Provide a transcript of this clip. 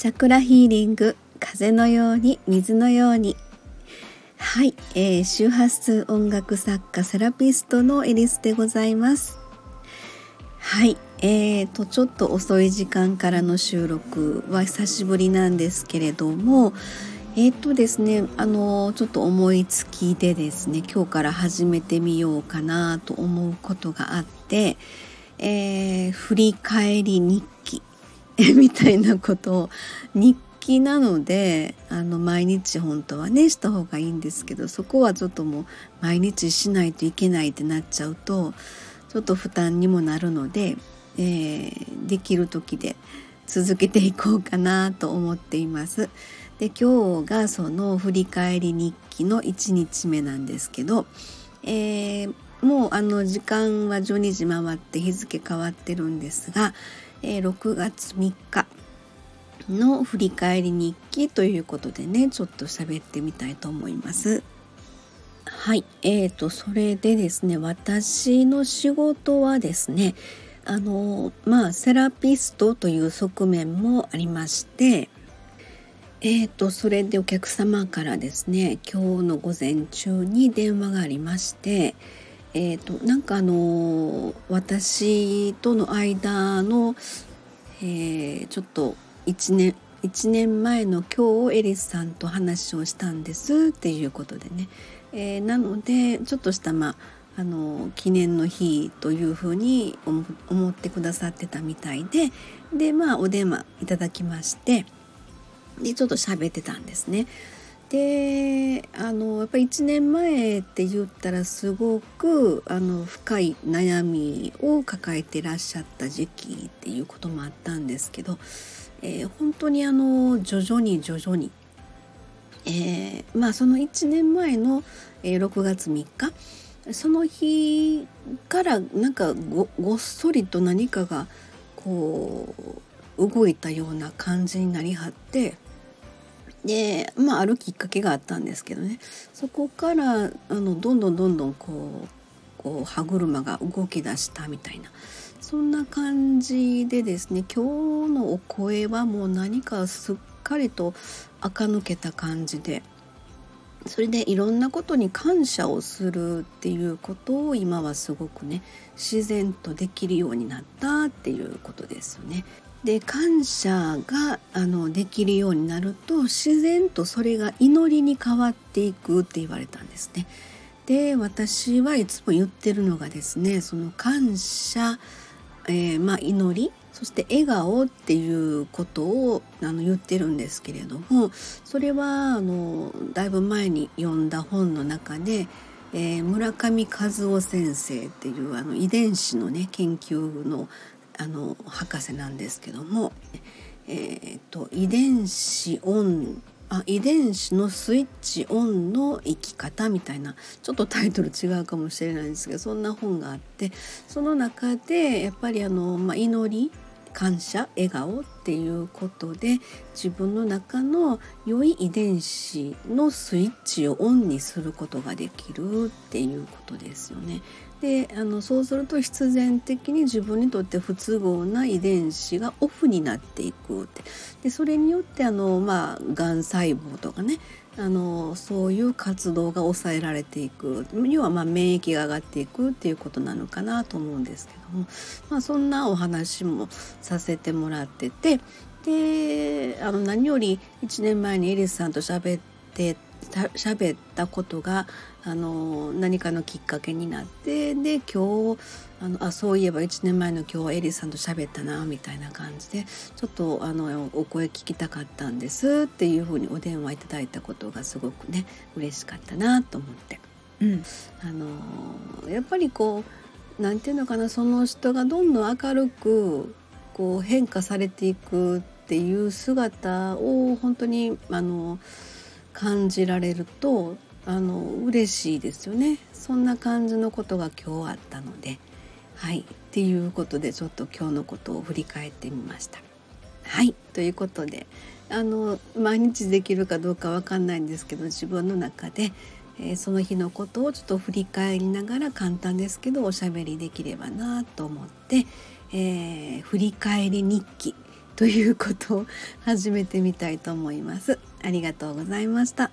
チャクラヒーリング風のように水のように。はい、えー、周波数音楽作家セラピストのエリスでございます。はいえーとちょっと遅い時間からの収録は久しぶりなんですけれどもえーとですねあのちょっと思いつきでですね今日から始めてみようかなと思うことがあって、えー、振り返り日記。みたいなことを日記なのであの毎日本当はねした方がいいんですけどそこはちょっともう毎日しないといけないってなっちゃうとちょっと負担にもなるので、えー、できる時で続けていこうかなと思っています。で今日がその振り返り日記の1日目なんですけど、えー、もうあの時間は12時回って日付変わってるんですが、え、6月3日の振り返り日記ということでねちょっと喋ってみたいと思います。はいえーとそれでですね私の仕事はですねあのまあセラピストという側面もありましてえーとそれでお客様からですね今日の午前中に電話がありましてえーと、なんかあの私との間の、えー、ちょっと1年1年前の今日をエリスさんと話をしたんですっていうことでね、えー、なのでちょっとしたまああの記念の日というふうに思ってくださってたみたいででまあお電話いただきましてでちょっと喋ってたんですね。であのやっぱり1年前って言ったらすごくあの深い悩みを抱えてらっしゃった時期っていうこともあったんですけど、えー、本当にあの徐々に徐々に、えー、まあその1年前の、え、6月3日その日からなんかごごっそりと何かがこう動いたような感じになりはってでまああるきっかけがあったんですけどね。そこからあのどんどんどんどんこうこう歯車が動き出したみたいな。そんな感じでですね今日のお声はもう何かすっかりと垢抜けた感じで。それでいろんなことに感謝をするっていうことを今はすごくね自然とできるようになったっていうことですよね。で感謝があのできるようになると自然とそれが祈りに変わっていくって言われたんですね。で私はいつも言ってるのがですねその感謝、えー、まあ、祈りそして笑顔っていうことをあの言ってるんですけれどもそれはあのだいぶ前に読んだ本の中で、えー、村上和夫先生っていうあの遺伝子のね研究のあの博士なんですけども、えーと、遺伝子オンあ遺伝子のスイッチオンの生き方みたいなちょっとタイトル違うかもしれないんですけどそんな本があってその中でやっぱりあの、まあ、祈り感謝笑顔っっていうことで自分の中の良い遺伝子のスイッチをオンにすることができるっていうことですよね。であのそうすると必然的に自分にとって不都合な遺伝子がオフになっていくって。でそれによってあの、まあ、がん細胞とかねあのそういう活動が抑えられていく。要はまあ免疫が上がっていくっていうことなのかなと思うんですけども、まあ、そんなお話もさせてもらっててであの何より1年前にエリスさんと喋って喋ったことがあの何かのきっかけになってで今日あのあそういえば1年前の今日エリさんと喋ったなみたいな感じでちょっとあのお声聞きたかったんですっていうふうにお電話いただいたことがすごくね嬉しかったなと思って、うん、あのやっぱりこう何て言うのかなその人がどんどん明るくこう変化されていくっていう姿を本当にあの感じられるとあの嬉しいですよね。そんな感じのことが今日あったので。はい。っていうことでちょっと今日のことを振り返ってみました。はい。ということであの毎日できるかどうかわかんないんですけど自分の中で、えー、その日のことをちょっと振り返りながら簡単ですけどおしゃべりできればなと思って、えー、振り返り日記ということを始めてみたいと思います。ありがとうございました。